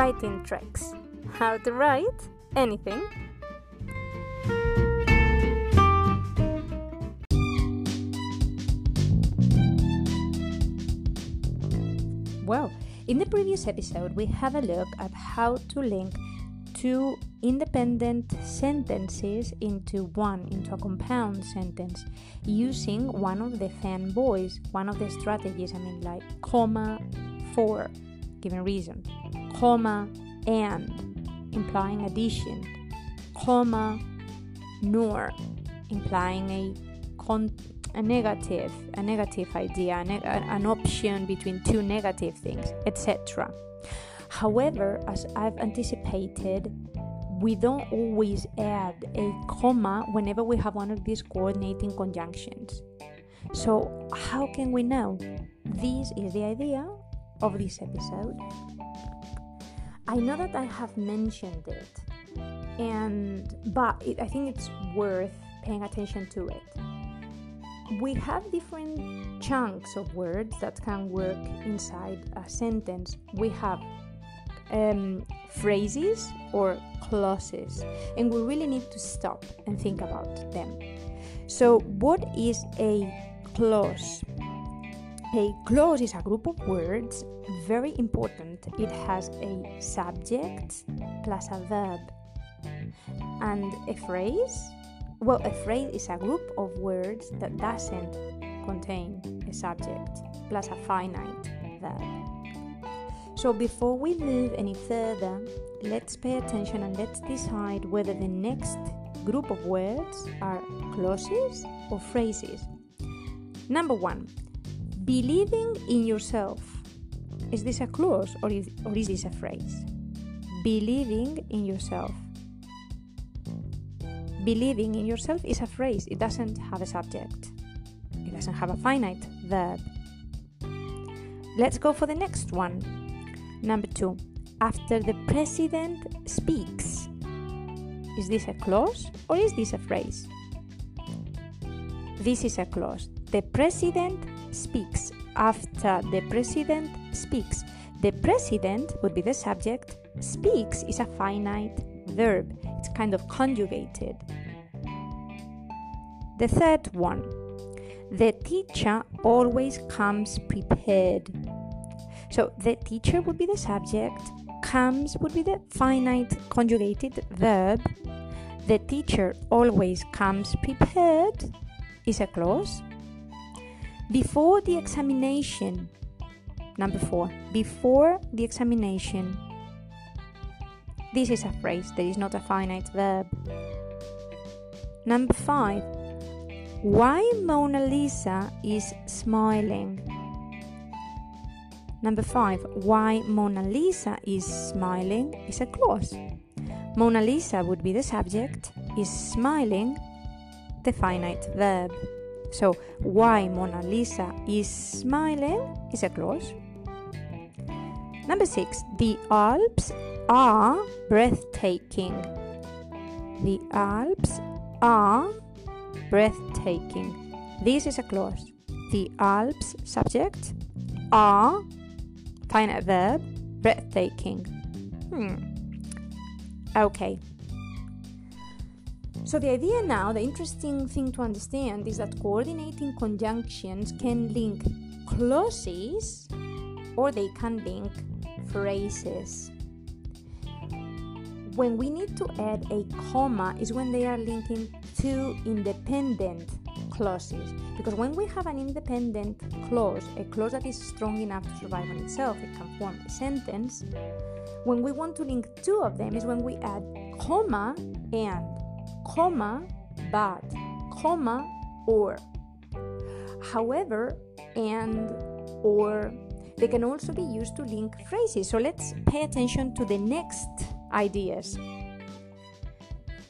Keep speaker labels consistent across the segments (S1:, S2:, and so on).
S1: Writing tricks. How to write anything. Well, in the previous episode, we have a look at how to link two independent sentences into one, into a compound sentence, using one of the fanboys, one of the strategies, I mean, like comma, for, given reason, comma, and, implying addition, comma, nor, implying a con- a negative, a negative idea, an, an option between two negative things, etc. However, as I've anticipated, we don't always add a comma whenever we have one of these coordinating conjunctions. So, how can we know? This is the idea of this episode. I know that I have mentioned it, and but it, I think it's worth paying attention to it. We have different chunks of words that can work inside a sentence. We have um, phrases or clauses, and we really need to stop and think about them. So, what is a clause? A clause is a group of words, very important. It has a subject plus a verb. And a phrase, well, a phrase is a group of words that doesn't contain a subject plus a finite verb. So before we move any further, let's pay attention and let's decide whether the next group of words are clauses or phrases. Number one, believing in yourself. Is this a clause or is, or is this a phrase? Believing in yourself. Believing in yourself is a phrase, it doesn't have a subject, it doesn't have a finite verb. Let's go for the next one Number two, after the president speaks. Is this a clause or is this a phrase? This is a clause. The president speaks. After the president speaks. The president would be the subject. Speaks is a finite verb, it's kind of conjugated. The third one. The teacher always comes prepared. So the teacher would be the subject, comes would be the finite conjugated verb. The teacher always comes prepared is a clause. Before the examination, number four, before the examination. This is a phrase, there is not a finite verb. Number five, why Mona Lisa is smiling. Number five, why Mona Lisa is smiling is a clause. Mona Lisa would be the subject, is smiling the finite verb. So, why Mona Lisa is smiling is a clause. Number six, the Alps are breathtaking. The Alps are breathtaking. This is a clause. The Alps subject are finite verb, breathtaking. Hmm. Okay. So, the idea now, the interesting thing to understand is that coordinating conjunctions can link clauses or they can link phrases. When we need to add a comma is when they are linking two independent clauses. Because when we have an independent clause, a clause that is strong enough to survive on itself, it can form a sentence. When we want to link two of them is when we add comma and, comma but, comma or. However, and or they can also be used to link phrases. So let's pay attention to the next ideas.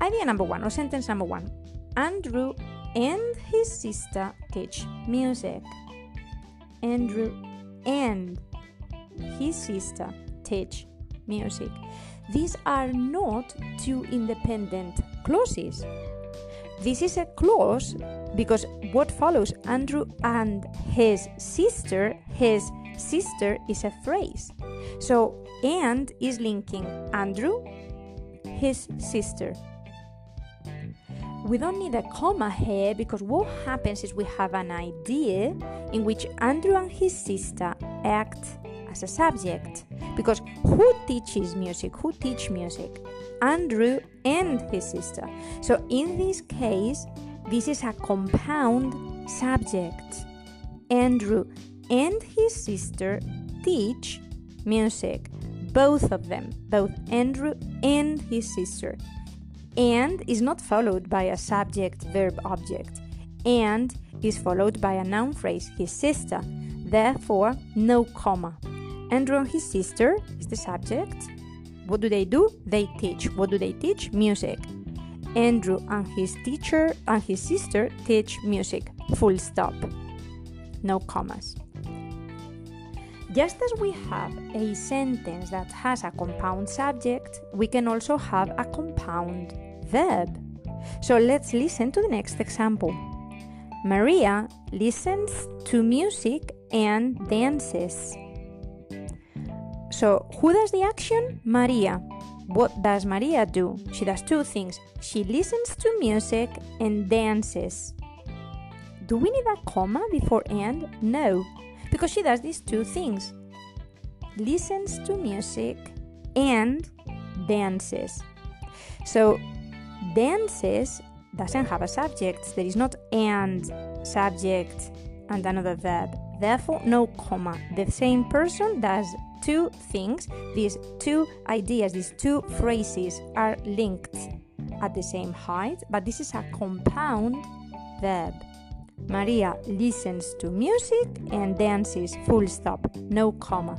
S1: Idea number one, or sentence number one Andrew and his sister teach music. Andrew and his sister teach music. These are not two independent clauses. this is a clause because what follows Andrew and his sister, his sister is a phrase. So, and is linking Andrew, his sister. We don't need a comma here because what happens is we have an idea in which Andrew and his sister act as a subject. Because who teaches music? Who teach music? Andrew and his sister. So in this case, this is a compound subject. Andrew and his sister teach music. Both of them, both Andrew and his sister. And is not followed by a subject verb object. And is followed by a noun phrase, his sister. Therefore, no comma. Andrew and his sister is the subject. What do they do? They teach. What do they teach? Music. Andrew and his teacher and his sister teach music. Full stop. No commas. Just as we have a sentence that has a compound subject, we can also have a compound verb. So let's listen to the next example. Maria listens to music and dances. So, who does the action? Maria. What does Maria do? She does two things. She listens to music and dances. Do we need a comma before and? No, because she does these two things listens to music and dances. So, dances doesn't have a subject, there is not and subject and another verb. Therefore, no comma. The same person does two things, these two ideas, these two phrases are linked at the same height, but this is a compound verb. Maria listens to music and dances, full stop, no comma.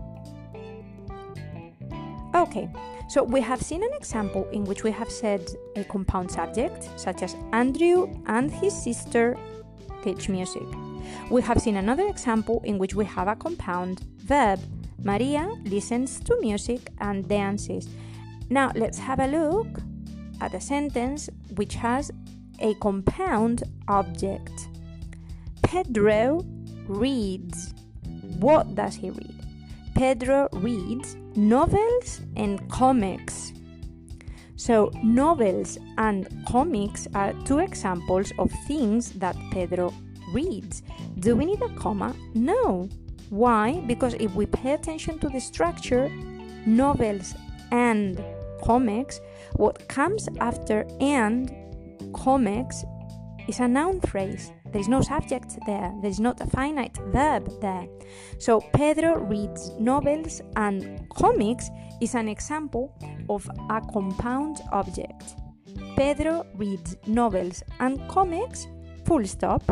S1: Okay, so we have seen an example in which we have said a compound subject, such as Andrew and his sister teach music. We have seen another example in which we have a compound verb, Maria listens to music and dances. Now let's have a look at a sentence which has a compound object. Pedro reads. What does he read? Pedro reads novels and comics. So, novels and comics are two examples of things that Pedro reads. Do we need a comma? No. Why? Because if we pay attention to the structure, novels and comics, what comes after and comics is a noun phrase. There is no subject there, there is not a finite verb there. So, Pedro reads novels and comics is an example of a compound object. Pedro reads novels and comics, full stop,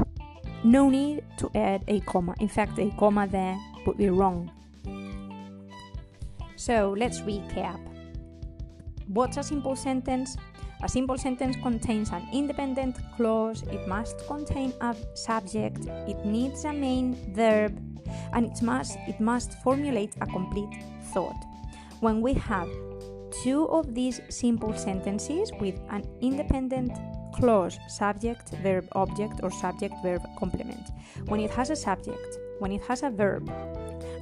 S1: no need to add a comma. In fact, a comma there would be wrong. So let's recap. What's a simple sentence? A simple sentence contains an independent clause, it must contain a subject, it needs a main verb, and it must, it must formulate a complete thought. When we have two of these simple sentences with an independent clause, subject, verb, object, or subject, verb, complement. When it has a subject, when it has a verb,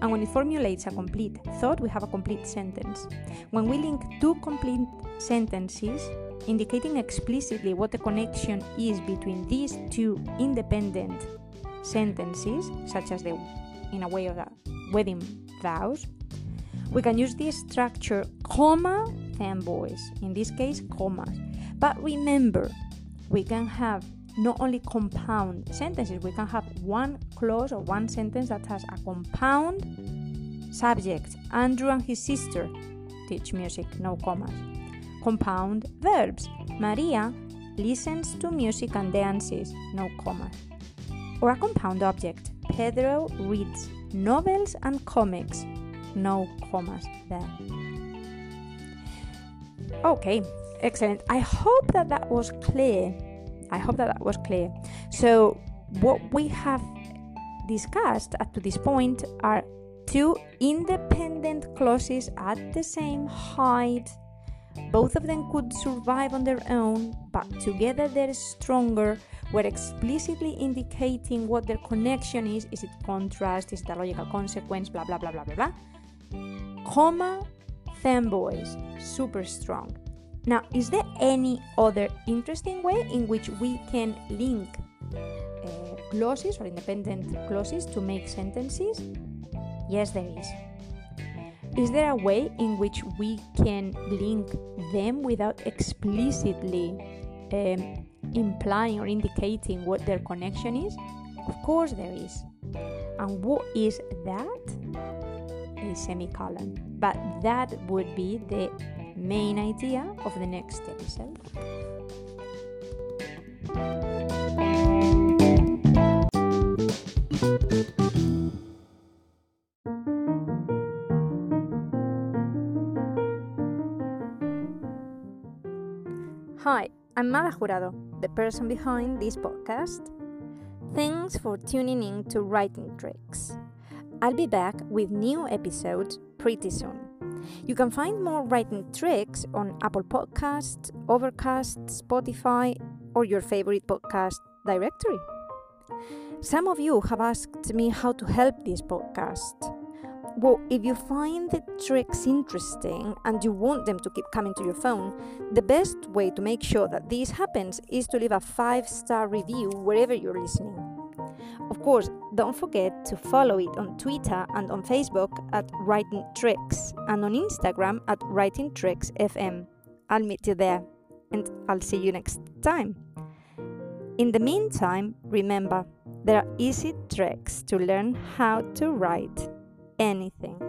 S1: and when it formulates a complete thought, we have a complete sentence. When we link two complete sentences, indicating explicitly what the connection is between these two independent sentences, such as the in a way of the wedding vows, we can use this structure comma fanboys, in this case commas. But remember, we can have not only compound sentences, we can have one clause or one sentence that has a compound subject. Andrew and his sister teach music, no commas. Compound verbs. Maria listens to music and dances, no commas. Or a compound object. Pedro reads novels and comics, no commas there. Okay, excellent. I hope that that was clear. I hope that that was clear. So, what we have discussed up to this point are two independent clauses at the same height Both of them could survive on their own, but together they're stronger. We're explicitly indicating what their connection is. Is it contrast? Is it a logical consequence? Blah, blah, blah, blah, blah, blah. Comma, fanboys, super strong. Now, is there any other interesting way in which we can link uh, clauses or independent clauses to make sentences? Yes, there is. Is there a way in which we can link them without explicitly um, implying or indicating what their connection is? Of course, there is. And what is that? A semicolon. But that would be the main idea of the next episode. Hi, I'm Mara Jurado, the person behind this podcast. Thanks for tuning in to Writing Tricks. I'll be back with new episodes pretty soon. You can find more writing tricks on Apple Podcasts, Overcast, Spotify, or your favorite podcast directory. Some of you have asked me how to help this podcast. Well, if you find the tricks interesting and you want them to keep coming to your phone, the best way to make sure that this happens is to leave a five star review wherever you're listening. Of course, don't forget to follow it on Twitter and on Facebook at Writing Tricks and on Instagram at Writing Tricks FM. I'll meet you there and I'll see you next time. In the meantime, remember, there are easy tricks to learn how to write anything.